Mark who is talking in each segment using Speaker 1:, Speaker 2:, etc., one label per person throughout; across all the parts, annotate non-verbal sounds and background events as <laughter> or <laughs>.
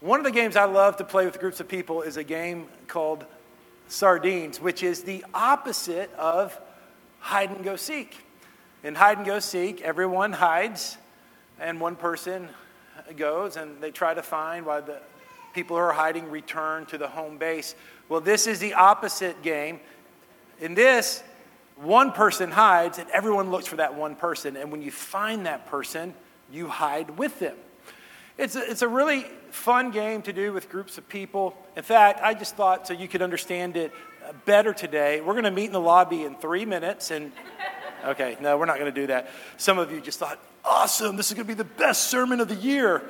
Speaker 1: One of the games I love to play with groups of people is a game called Sardines, which is the opposite of hide and go seek. In hide and go seek, everyone hides, and one person goes and they try to find while the people who are hiding return to the home base. Well, this is the opposite game. In this, one person hides and everyone looks for that one person. And when you find that person, you hide with them. It's a, it's a really fun game to do with groups of people. In fact, I just thought so you could understand it uh, better today. We're going to meet in the lobby in three minutes. And, okay, no, we're not going to do that. Some of you just thought, awesome, this is going to be the best sermon of the year.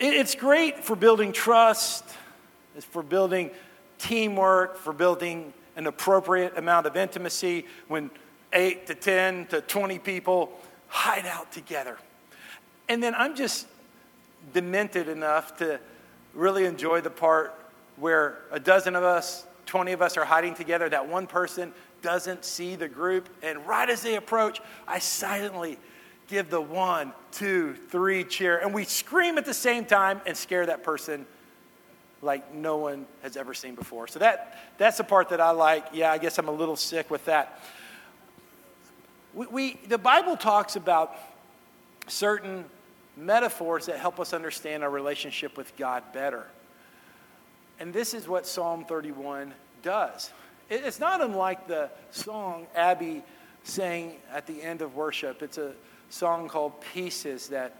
Speaker 1: It's great for building trust, it's for building teamwork, for building an appropriate amount of intimacy when eight to 10 to 20 people hide out together. And then I'm just demented enough to really enjoy the part where a dozen of us, 20 of us are hiding together. That one person doesn't see the group. And right as they approach, I silently give the one, two, three cheer. And we scream at the same time and scare that person like no one has ever seen before. So that, that's the part that I like. Yeah, I guess I'm a little sick with that. We, we, the Bible talks about certain metaphors that help us understand our relationship with God better. And this is what Psalm 31 does. It's not unlike the song Abby sang at the end of worship. It's a song called Pieces that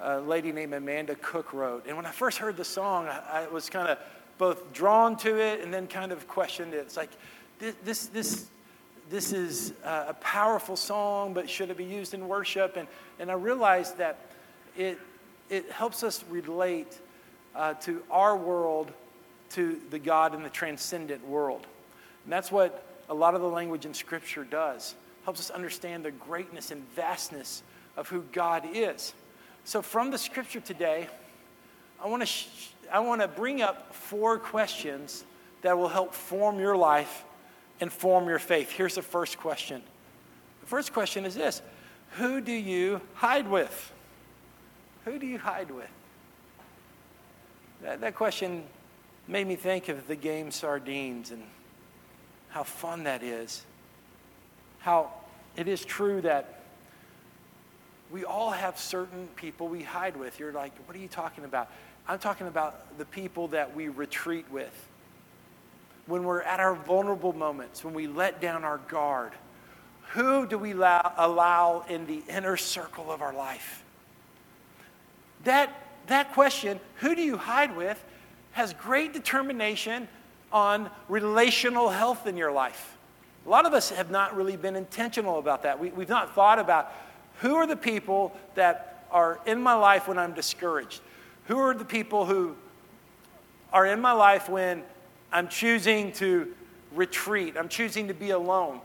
Speaker 1: a lady named Amanda Cook wrote. And when I first heard the song, I, was kind of both drawn to it and then kind of questioned it. It's like, this, this, this, this is a powerful song, but should it be used in worship? And, and I realized that it, it helps us relate uh, to our world to the God in the transcendent world. And that's what a lot of the language in Scripture does. Helps us understand the greatness and vastness of who God is. So, from the Scripture today, I want to sh- I want to bring up four questions that will help form your life and form your faith. Here's the first question. The first question is this Who do you hide with? Who do you hide with? That, that question made me think of the game Sardines and how fun that is. How it is true that we all have certain people we hide with. You're like, what are you talking about? I'm talking about the people that we retreat with. When we're at our vulnerable moments, when we let down our guard, who do we allow, allow in the inner circle of our life? That, that question, who do you hide with, has great determination on relational health in your life. A lot of us have not really been intentional about that. We, we've not thought about who are the people that are in my life when I'm discouraged? Who are the people who are in my life when I'm choosing to retreat? I'm choosing to be alone.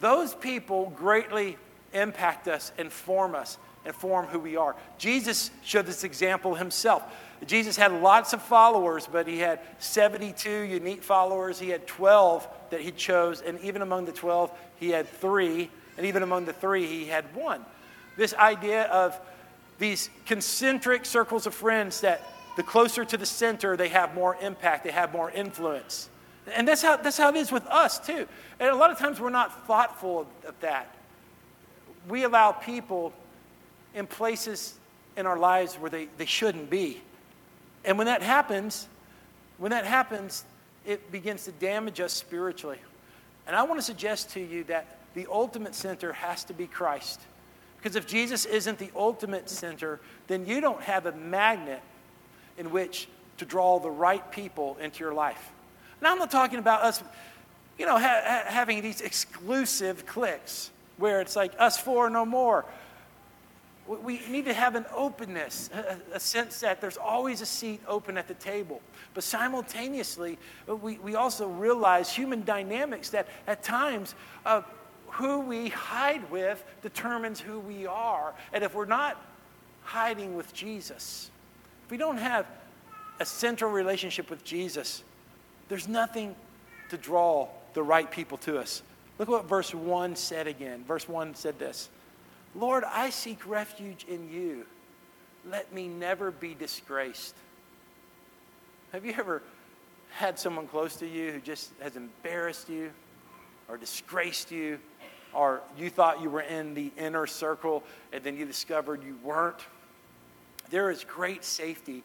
Speaker 1: Those people greatly impact us and form us and form who we are. Jesus showed this example himself. Jesus had lots of followers, but he had 72 unique followers. He had 12 that he chose, and even among the 12, he had three, and even among the three, he had one. This idea of these concentric circles of friends that the closer to the center, they have more impact, they have more influence. And that's how, that's how it is with us, too. And a lot of times we're not thoughtful of, of that. We allow people in places in our lives where they, they shouldn't be. And when that happens, when that happens, it begins to damage us spiritually. And I want to suggest to you that the ultimate center has to be Christ. Because if Jesus isn't the ultimate center, then you don't have a magnet in which to draw the right people into your life. And I'm not talking about us, you know, ha- having these exclusive cliques where it's like us four, no more. We need to have an openness, a, sense that there's always a seat open at the table. But simultaneously, we, we also realize human dynamics that at times, uh, who we hide with determines who we are. And if we're not hiding with Jesus, if we don't have a central relationship with Jesus, there's nothing to draw the right people to us. Look what verse 1 said again. Verse 1 said this Lord, I seek refuge in you. let me never be disgraced. Have you ever had someone close to you who just has embarrassed you or disgraced you, or you thought you were in the inner circle and then you discovered you weren't? There is great safety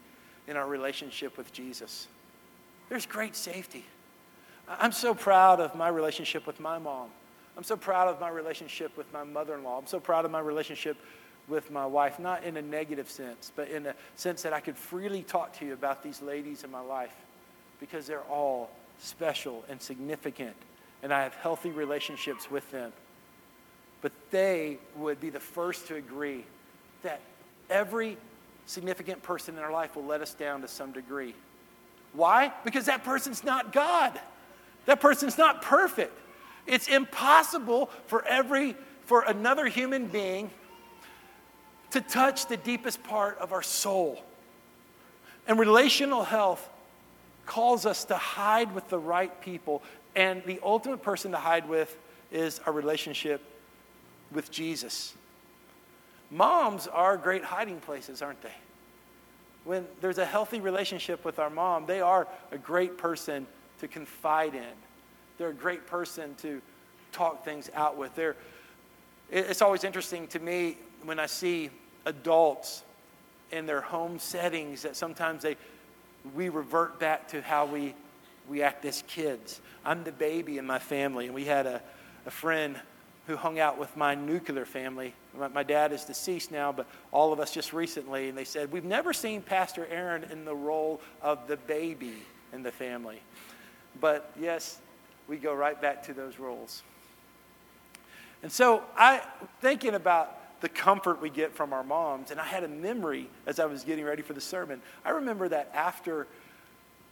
Speaker 1: in our relationship with Jesus. There's great safety. I'm so proud of my relationship with my mom. I'm so proud of my relationship with my mother in law. I'm so proud of my relationship with my wife, not in a negative sense, but in a sense that I could freely talk to you about these ladies in my life because they're all special and significant, and I have healthy relationships with them. But they would be the first to agree that every significant person in our life will let us down to some degree. Why? Because that person's not God. That person's not perfect. It's impossible for every for another human being to touch the deepest part of our soul. And relational health calls us to hide with the right people. And the ultimate person to hide with is our relationship with Jesus. Moms are great hiding places, aren't they? When there's a healthy relationship with our mom, they are a great person to confide in. They're a great person to talk things out with. They're, it's always interesting to me when I see adults in their home settings that sometimes they, we revert back to how we, we act as kids. I'm the baby in my family, and we had a, a friend who hung out with my nuclear family. My, my, dad is deceased now, but all of us just recently, and they said, We've never seen Pastor Aaron in the role of the baby in the family. But yes, we go right back to those roles. And so I thinking about the comfort we get from our moms. And I had a memory as I was getting ready for the sermon. I remember that after,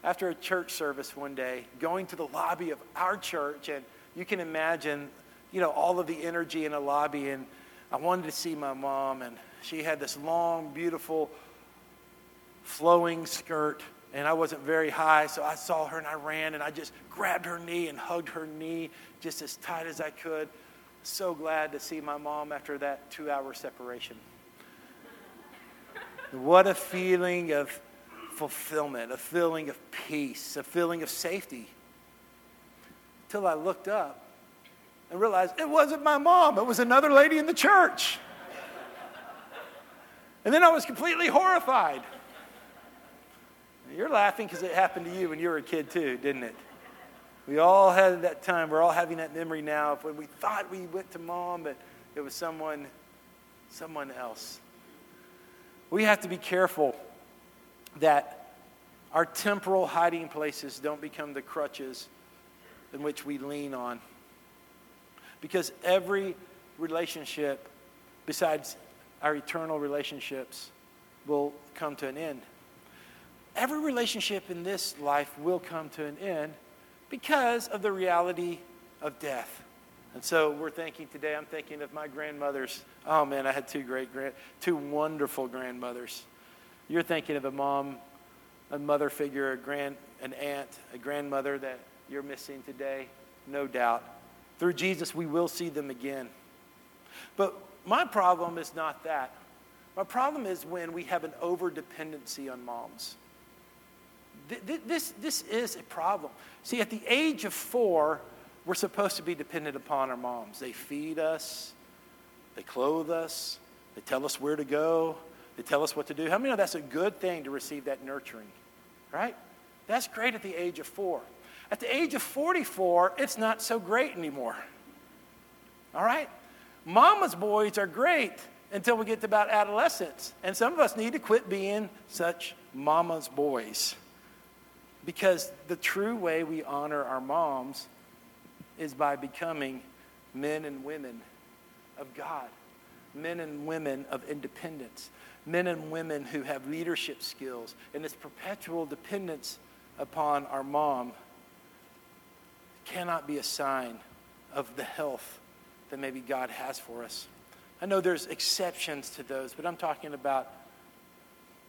Speaker 1: after a church service one day, going to the lobby of our church, and you can imagine, you know, all of the energy in a lobby. And I wanted to see my mom, and she had this long, beautiful, flowing skirt. And I wasn't very high, so I saw her and I ran and I just grabbed her knee and hugged her knee just as tight as I could so glad to see my mom after that two hour separation. what a feeling of fulfillment, a feeling of peace, a feeling of safety. Till I looked up and realized it wasn't my mom, it was another lady in the church. And then I was completely horrified. You're laughing because it happened to you when you were a kid, too, didn't it? We all had that time. We're all having that memory now of when we thought we went to mom, but it was someone, someone else. We have to be careful that our temporal hiding places don't become the crutches in which we lean on. Because every relationship, besides our eternal relationships, will come to an end. Every relationship in this life will come to an end because of the reality of death. And so we're thinking today, I'm thinking of my grandmothers. Oh man, I had two great grand, two wonderful grandmothers. You're thinking of a mom, a mother figure, a grand, an aunt, a grandmother that you're missing today, no doubt. Through Jesus, we will see them again. But my problem is not that. My problem is when we have an over dependency on moms. This, this is a problem. See, at the age of four, we're supposed to be dependent upon our moms. They feed us, they clothe us, they tell us where to go, they tell us what to do. How many know that's a good thing to receive that nurturing? Right? That's great at the age of four. At the age of 44, it's not so great anymore. All right? Mama's boys are great until we get to about adolescence. And some of us need to quit being such mama's boys. Because the true way we honor our moms is by becoming men and women of God, men and women of independence, men and women who have leadership skills. And this perpetual dependence upon our mom cannot be a sign of the health that maybe God has for us. I know there's exceptions to those, but I'm talking about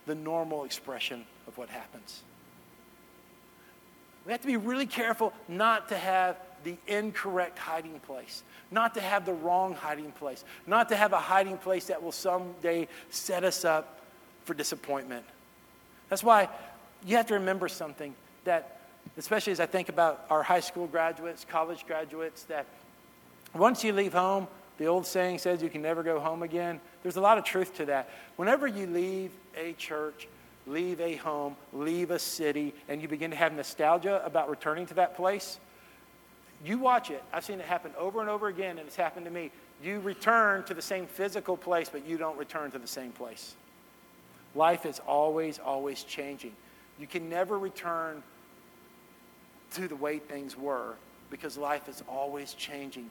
Speaker 1: the normal expression of what happens. We have to be really careful not to have the incorrect hiding place, not to have the wrong hiding place, not to have a hiding place that will someday set us up for disappointment. That's why you have to remember something that, especially as I think about our high school graduates, college graduates, that once you leave home, the old saying says you can never go home again. There's a lot of truth to that. Whenever you leave a church, leave a home, leave a city, and you begin to have nostalgia about returning to that place, you watch it. I've seen it happen over and over again, and it's happened to me. You return to the same physical place, but you don't return to the same place. Life is always, always changing. You can never return to the way things were because life is always changing.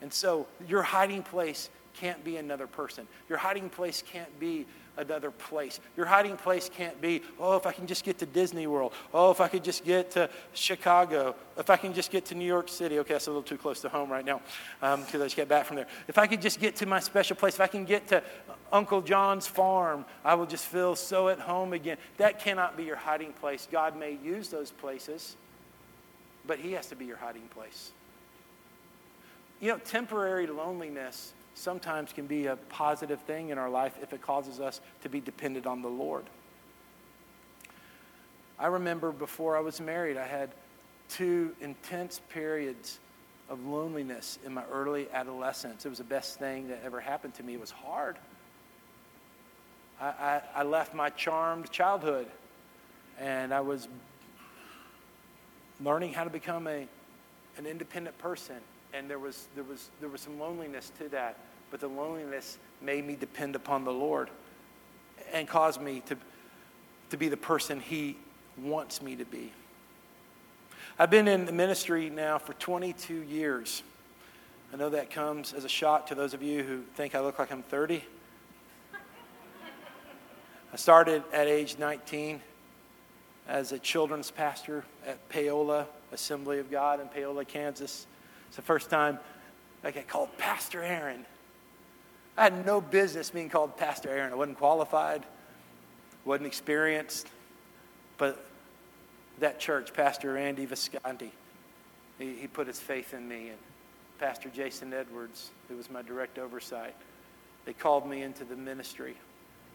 Speaker 1: And so your hiding place can't be another person. Your hiding place can't be another place. Your hiding place can't be, oh, if I can just get to Disney World. Oh, if I could just get to Chicago. If I can just get to New York City. Okay, that's a little too close to home right now because um, I just got back from there. If I could just get to my special place, if I can get to Uncle John's farm, I will just feel so at home again. That cannot be your hiding place. God may use those places, but He has to be your hiding place. You know, temporary loneliness sometimes can be a positive thing in our life if it causes us to be dependent on the Lord. I remember before I was married, I had two intense periods of loneliness in my early adolescence. It was the best thing that ever happened to me. It was hard. I, I, I left my charmed childhood and I was learning how to become a, an independent person and there was, there, was, there was some loneliness to that. But the loneliness made me depend upon the Lord and caused me to, to be the person He wants me to be. I've been in the ministry now for 22 years. I know that comes as a shock to those of you who think I look like I'm 30. I started at age 19 as a children's pastor at Paola Assembly of God in Paola, Kansas. It's the first time I get called Pastor Aaron. I had no business being called Pastor Aaron. I wasn't qualified, wasn't experienced. But that church, Pastor Andy Visconti, he, he put his faith in me. And Pastor Jason Edwards, who was my direct oversight, they called me into the ministry.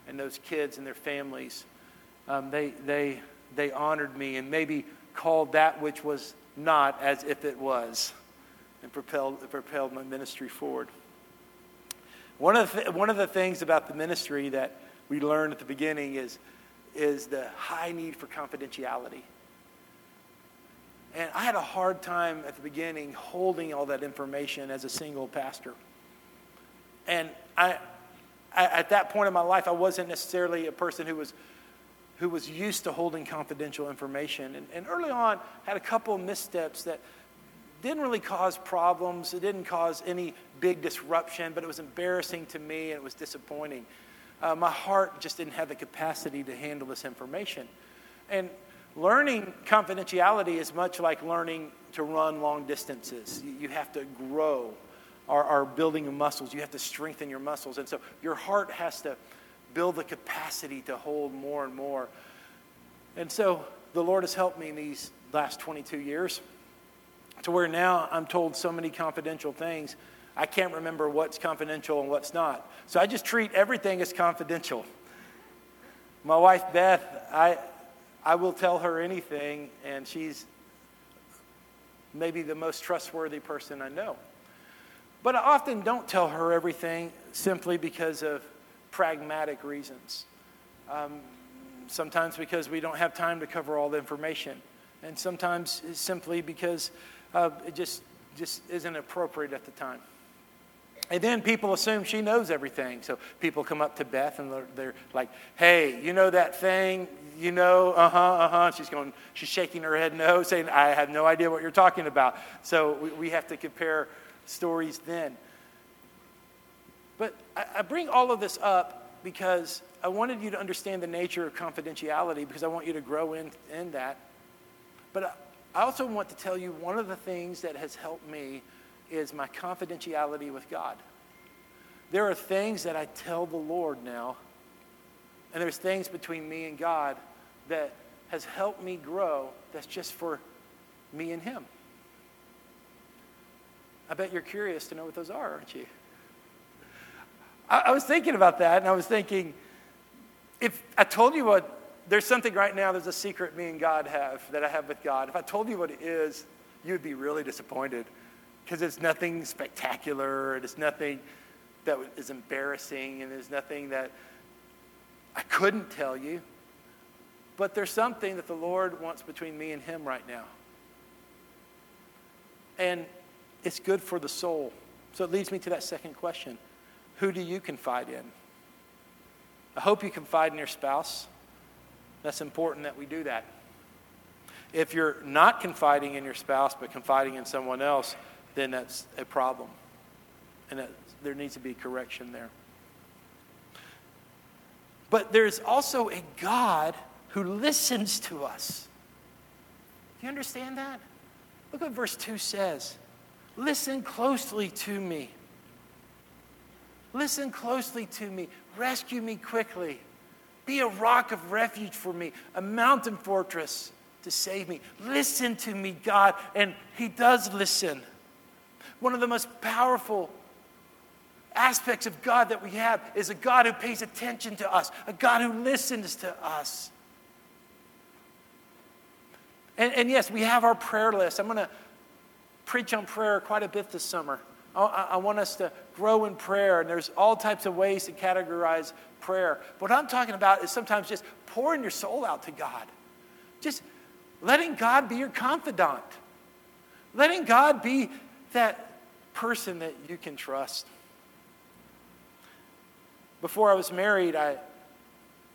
Speaker 1: And those kids and their families, um, they, they, they honored me and maybe called that which was not as if it was and propelled, propelled my ministry forward. One of, the, one of the things about the ministry that we learned at the beginning is, is the high need for confidentiality. And I had a hard time at the beginning holding all that information as a single pastor. And I, I, at that point in my life, I wasn't necessarily a person who was, who was used to holding confidential information. And, and early on, I had a couple of missteps that, didn't really cause problems. It didn't cause any big disruption, but it was embarrassing to me and it was disappointing. Uh, my heart just didn't have the capacity to handle this information. And learning confidentiality is much like learning to run long distances. You, have to grow our, our building of muscles, you have to strengthen your muscles. And so your heart has to build the capacity to hold more and more. And so the Lord has helped me in these last 22 years to where now I'm told so many confidential things, I can't remember what's confidential and what's not. So I just treat everything as confidential. My wife, Beth, I, I will tell her anything, and she's maybe the most trustworthy person I know. But I often don't tell her everything simply because of pragmatic reasons. Um, sometimes because we don't have time to cover all the information, and sometimes simply because uh, it just, just isn't appropriate at the time. And then people assume she knows everything. So people come up to Beth and they're, they're like, hey, you know that thing? You know, uh huh, uh huh. She's going, she's shaking her head no, saying, I have no idea what you're talking about. So we, we have to compare stories then. But I, I bring all of this up because I wanted you to understand the nature of confidentiality because I want you to grow in, in that. But I also want to tell you one of the things that has helped me is my confidentiality with God. There are things that I tell the Lord now, and there's things between me and God that has helped me grow that's just for me and Him. I bet you're curious to know what those are, aren't you? I, I was thinking about that, and I was thinking, if I told you what, there's something right now, there's a secret me and God have that I have with God. If I told you what it is, you would be really disappointed because it's nothing spectacular and it's nothing that is embarrassing and there's nothing that I couldn't tell you. But there's something that the Lord wants between me and Him right now. And it's good for the soul. So it leads me to that second question Who do you confide in? I hope you confide in your spouse. That's important that we do that. If you're not confiding in your spouse but confiding in someone else, then that's a problem. And that, there needs to be correction there. But there's also a God who listens to us. Do you understand that? Look what verse 2 says. Listen closely to me. Listen closely to me. Rescue me quickly. Be a rock of refuge for me, a mountain fortress to save me. Listen to me, God. And He does listen. One of the most powerful aspects of God that we have is a God who pays attention to us, a God who listens to us. And, and yes, we have our prayer list. I'm going to preach on prayer quite a bit this summer. I, I want us to grow in prayer, and there's all types of ways to categorize prayer. But What I'm talking about is sometimes just pouring your soul out to God. Just letting God be your confidant. Letting God be that person that you can trust. Before I was married, I,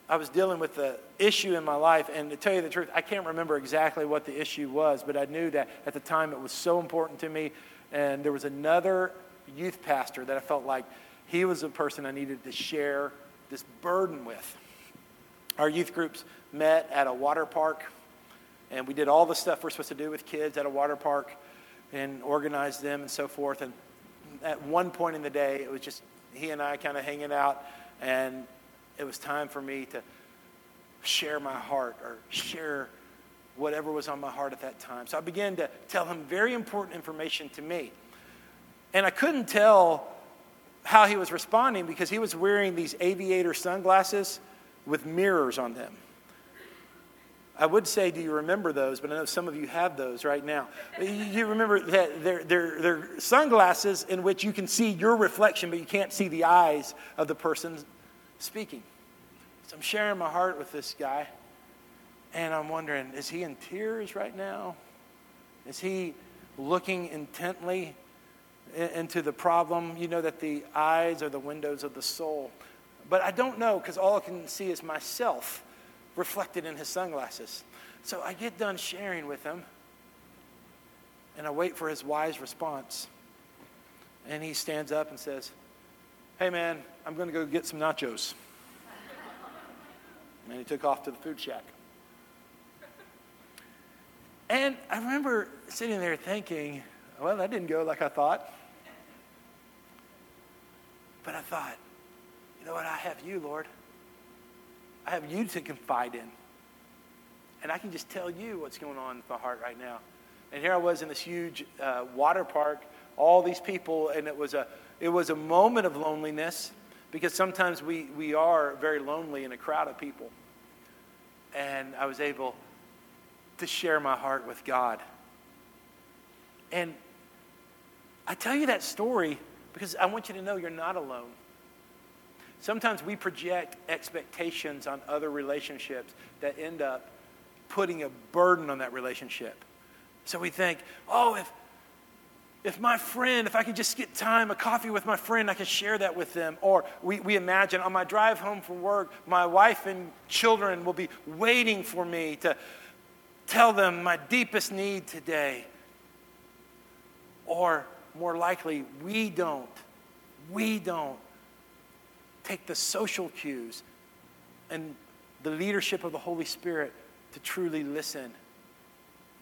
Speaker 1: I was dealing with the issue in my life, and to tell you the truth, I can't remember exactly what the issue was, but I knew that at the time it was so important to me. And there was another youth pastor that I felt like he was a person I needed to share this burden with. Our youth groups met at a water park, and we did all the stuff we're supposed to do with kids at a water park and organized them and so forth. And at one point in the day, it was just he and I kind of hanging out, and it was time for me to share my heart or share whatever was on my heart at that time. So I began to tell him very important information to me. And I couldn't tell how he was responding because he was wearing these aviator sunglasses with mirrors on them. I would say, do you remember those? But I know some of you have those right now. You remember that they're, they're, they're sunglasses in which you can see your reflection, but you can't see the eyes of the person speaking. So I'm sharing my heart with this guy, and I'm wondering is he in tears right now? Is he looking intently into the problem? You know that the eyes are the windows of the soul. But I don't know because all I can see is myself reflected in his sunglasses. So I get done sharing with him, and I wait for his wise response. And he stands up and says, Hey man, I'm going to go get some nachos. <laughs> And he took off to the food shack. And I remember sitting there thinking, well, that didn't go like I thought. But I thought, you know what? I have you, Lord. I have you to confide in. And I can just tell you what's going on in my heart right now. And here I was in this huge uh, water park, all these people, and it was a, it was a moment of loneliness because sometimes we, we are very lonely in a crowd of people. And I was able to share my heart with God. And I tell you that story because I want you to know you're not alone. Sometimes we project expectations on other relationships that end up putting a burden on that relationship. So we think, oh, if, if my friend, if I could just get time, a coffee with my friend, I could share that with them. Or we, we imagine on my drive home from work, my wife and children will be waiting for me to tell them my deepest need today. Or more likely, we don't. We don't take the social cues and the leadership of the Holy Spirit to truly listen,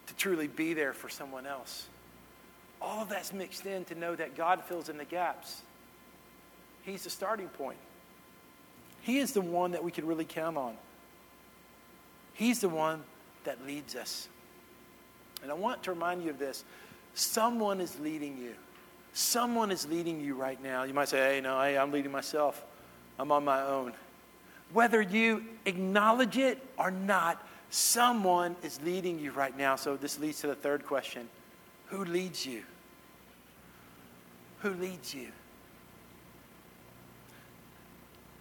Speaker 1: to truly be there for someone else. All of that's mixed in to know that God fills in the gaps. He's the starting point. He is the one that we can really count on. He's the one that leads us. And I want to remind you of this someone is leading you. Someone is leading you right now. You might say, hey, no, hey, I'm leading myself. I'm on my own. Whether you acknowledge it or not, someone is leading you right now. So this leads to the third question Who leads you? Who leads you?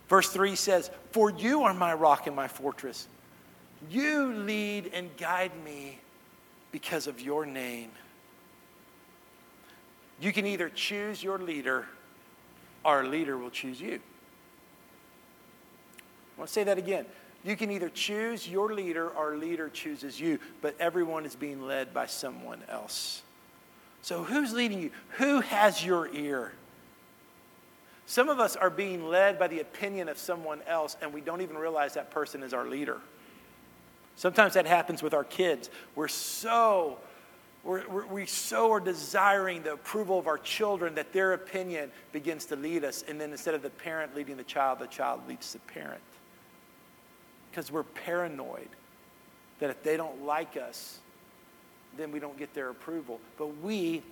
Speaker 1: Verse 3 says, For you are my rock and my fortress. You lead and guide me because of your name. You can either choose your leader or a leader will choose you. I want to say that again. You can either choose your leader or a leader chooses you, but everyone is being led by someone else. So, who's leading you? Who has your ear? Some of us are being led by the opinion of someone else, and we don't even realize that person is our leader. Sometimes that happens with our kids. We're so we're, we're, we so are desiring the approval of our children that their opinion begins to lead us. And then instead of the parent leading the child, the child leads the parent. Because we're paranoid that if they don't like us, then we don't get their approval. But we,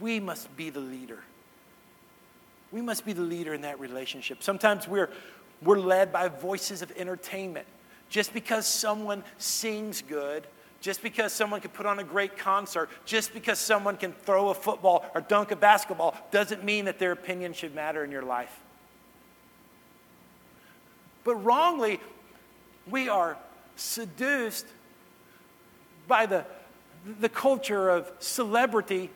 Speaker 1: we must be the leader. We must be the leader in that relationship. Sometimes we're, we're led by voices of entertainment. Just because someone sings good just because someone can put on a great concert, just because someone can throw a football or dunk a basketball, doesn't mean that their opinion should matter in your life. But wrongly, we are seduced by the, the culture of celebrity,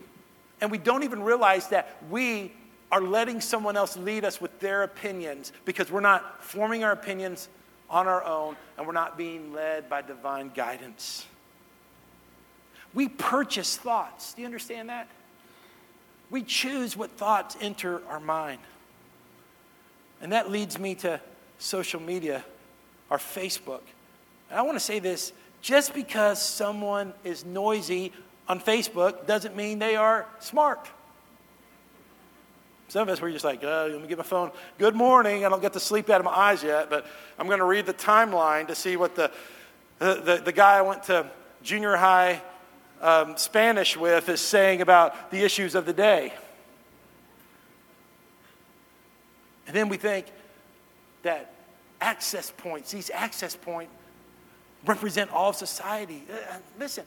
Speaker 1: and we don't even realize that we are letting someone else lead us with their opinions because we're not forming our opinions on our own and we're not being led by divine guidance. We purchase thoughts. Do you understand that? We choose what thoughts enter our mind. And that leads me to social media, our Facebook. And I want to say this just because someone is noisy on Facebook doesn't mean they are smart. Some of us were just like, oh, let me get my phone. Good morning. I don't get the sleep out of my eyes yet, but I'm going to read the timeline to see what the, the, the, the guy I went to junior high um, Spanish with is saying about the issues of the day. And then we think that access points, these access points, represent all of society. Uh, uh, listen,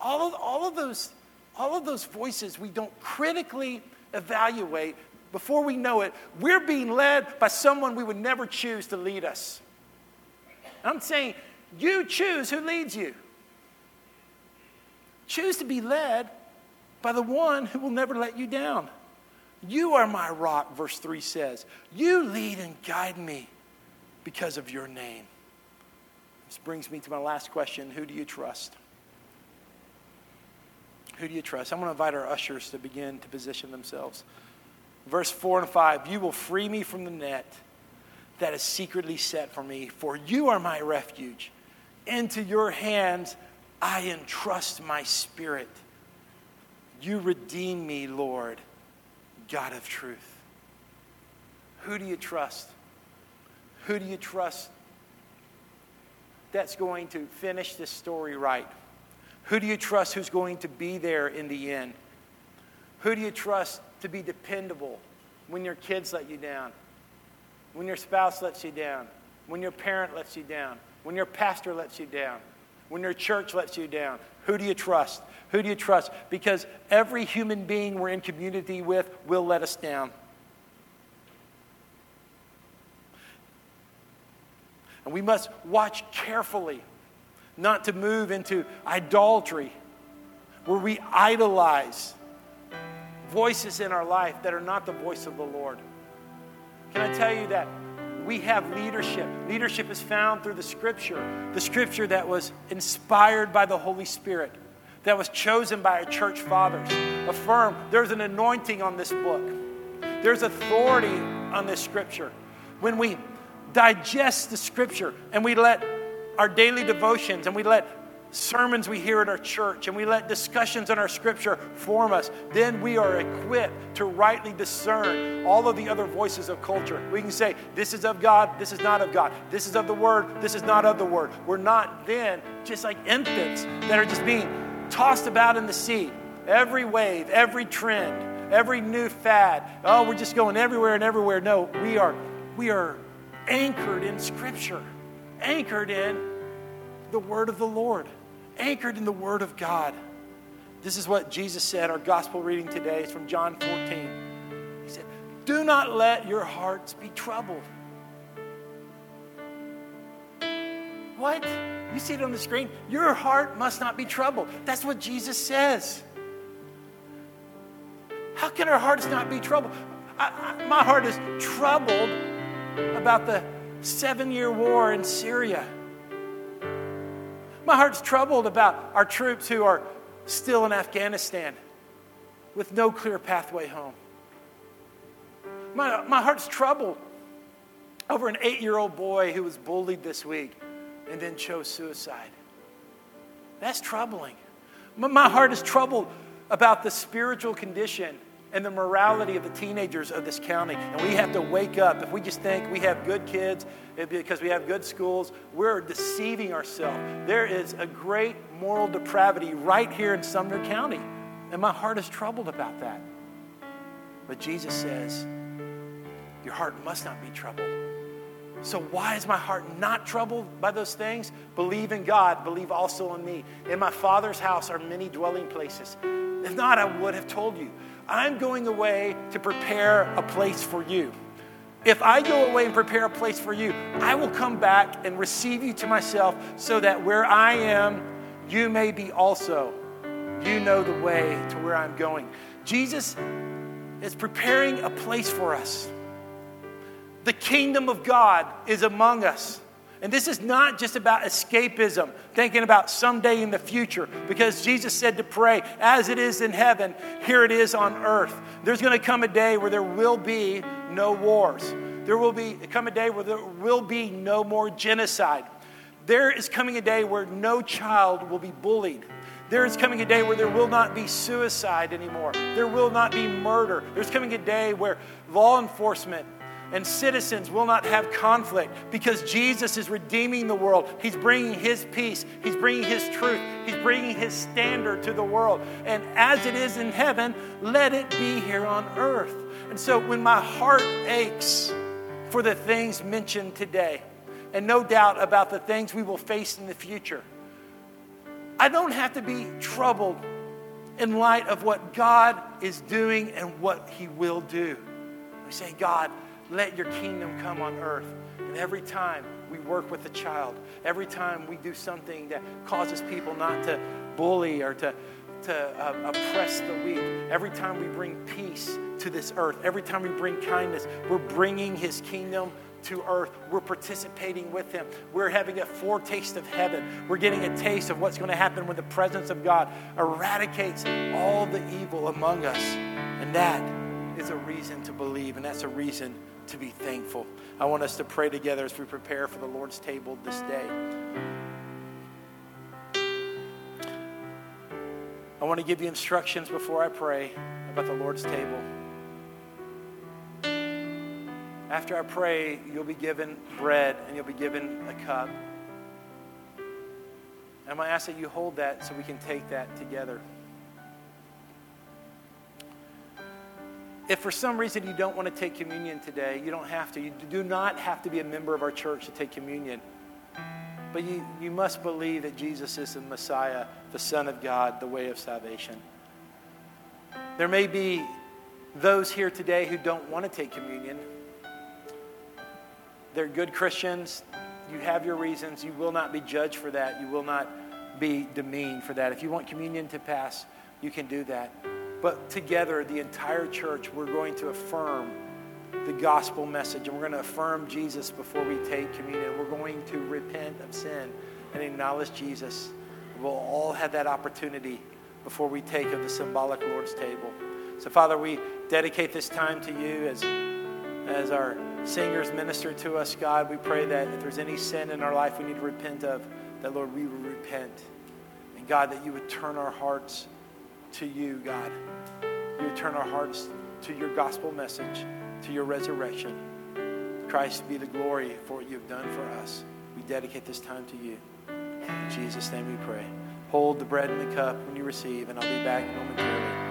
Speaker 1: all of, all of those all of those voices we don't critically evaluate before we know it, we're being led by someone we would never choose to lead us. I'm saying you choose who leads you. Choose to be led by the one who will never let you down. You are my rock, verse 3 says. You lead and guide me because of your name. This brings me to my last question Who do you trust? Who do you trust? I'm going to invite our ushers to begin to position themselves. Verse 4 and 5 You will free me from the net that is secretly set for me, for you are my refuge. Into your hands I entrust my spirit. You redeem me, Lord, God of truth. Who do you trust? Who do you trust that's going to finish this story right? Who do you trust who's going to be there in the end? Who do you trust to be dependable when your kids let you down? When your spouse lets you down? When your parent lets you down? When your pastor lets you down? When your church lets you down? Who do you trust? Who do you trust? Because every human being we're in community with will let us down. And we must watch carefully not to move into idolatry where we idolize voices in our life that are not the voice of the Lord. Can I tell you that we have leadership. Leadership is found through the scripture, the scripture that was inspired by the Holy Spirit, that was chosen by our church fathers. Affirm there's an anointing on this book, there's authority on this scripture. When we digest the scripture and we let our daily devotions and we let sermons we hear at our church and we let discussions on our scripture form us, then we are equipped to rightly discern all of the other voices of culture. We can say, this is of God, this is not of God. This is of the Word, this is not of the Word. We're not then just like infants that are just being tossed about in the sea. Every wave, every trend, every new fad. Oh, we're just going everywhere and everywhere. No, we are, we are anchored in Scripture, anchored in the Word of the Lord, anchored in the Word of God. This is what Jesus said. Our gospel reading today is from John 14. He said, Do not let your hearts be troubled. What? You see it on the screen? Your heart must not be troubled. That's what Jesus says. How can our hearts not be troubled? I, I, my heart is troubled about the seven year war in Syria. My heart's troubled about our troops who are still in Afghanistan with no clear pathway home. My, my heart's troubled over an eight year old boy who was bullied this week and then chose suicide. That's troubling. My heart is troubled about the spiritual condition and the morality of the teenagers of this county. And we have to wake up. If we just think we have good kids because we have good schools, we're deceiving ourselves. There is a great moral depravity right here in Sumner County. And my heart is troubled about that. But Jesus says, Your heart must not be troubled. So, why is my heart not troubled by those things? Believe in God, believe also in me. In my Father's house are many dwelling places. If not, I would have told you. I'm going away to prepare a place for you. If I go away and prepare a place for you, I will come back and receive you to myself so that where I am, you may be also. You know the way to where I'm going. Jesus is preparing a place for us. The kingdom of God is among us. And this is not just about escapism, thinking about someday in the future, because Jesus said to pray, as it is in heaven, here it is on earth. There's going to come a day where there will be no wars. There will be come a day where there will be no more genocide. There is coming a day where no child will be bullied. There is coming a day where there will not be suicide anymore. There will not be murder. There's coming a day where law enforcement and citizens will not have conflict because Jesus is redeeming the world. He's bringing His peace, He's bringing His truth, He's bringing His standard to the world. And as it is in heaven, let it be here on earth. And so when my heart aches for the things mentioned today, and no doubt about the things we will face in the future, I don't have to be troubled in light of what God is doing and what He will do. We say, God, let your kingdom come on earth. And every time we work with a child, every time we do something that causes people not to bully or to, to uh, oppress the weak, every time we bring peace to this earth, every time we bring kindness, we're bringing his kingdom to earth. We're participating with him. We're having a foretaste of heaven. We're getting a taste of what's going to happen when the presence of God eradicates all the evil among us. And that is a reason to believe, and that's a reason to be thankful. I want us to pray together as we prepare for the Lord's table this day. I want to give you instructions before I pray about the Lord's table. After I pray, you'll be given bread and you'll be given a cup. I'm going to ask that you hold that so we can take that together. If for some reason you don't want to take communion today, you don't have to. You do not have to be a member of our church to take communion. But you, you must believe that Jesus is the Messiah, the Son of God, the way of salvation. There may be those here today who don't want to take communion. They're good Christians. You have your reasons. You will not be judged for that. You will not be demeaned for that. If you want communion to pass, you can do that. But together, the entire church, we're going to affirm the gospel message and we're going to affirm Jesus before we take communion. We're going to repent of sin and acknowledge Jesus. We'll all have that opportunity before we take of the symbolic Lord's table. So, Father, we dedicate this time to you as, as our singers minister to us, God. We pray that if there's any sin in our life we need to repent of, that, Lord, we would repent. And, God, that you would turn our hearts to you, God. You turn our hearts to your gospel message, to your resurrection. Christ be the glory for what you've done for us. We dedicate this time to you. In Jesus' name we pray. Hold the bread and the cup when you receive, and I'll be back momentarily.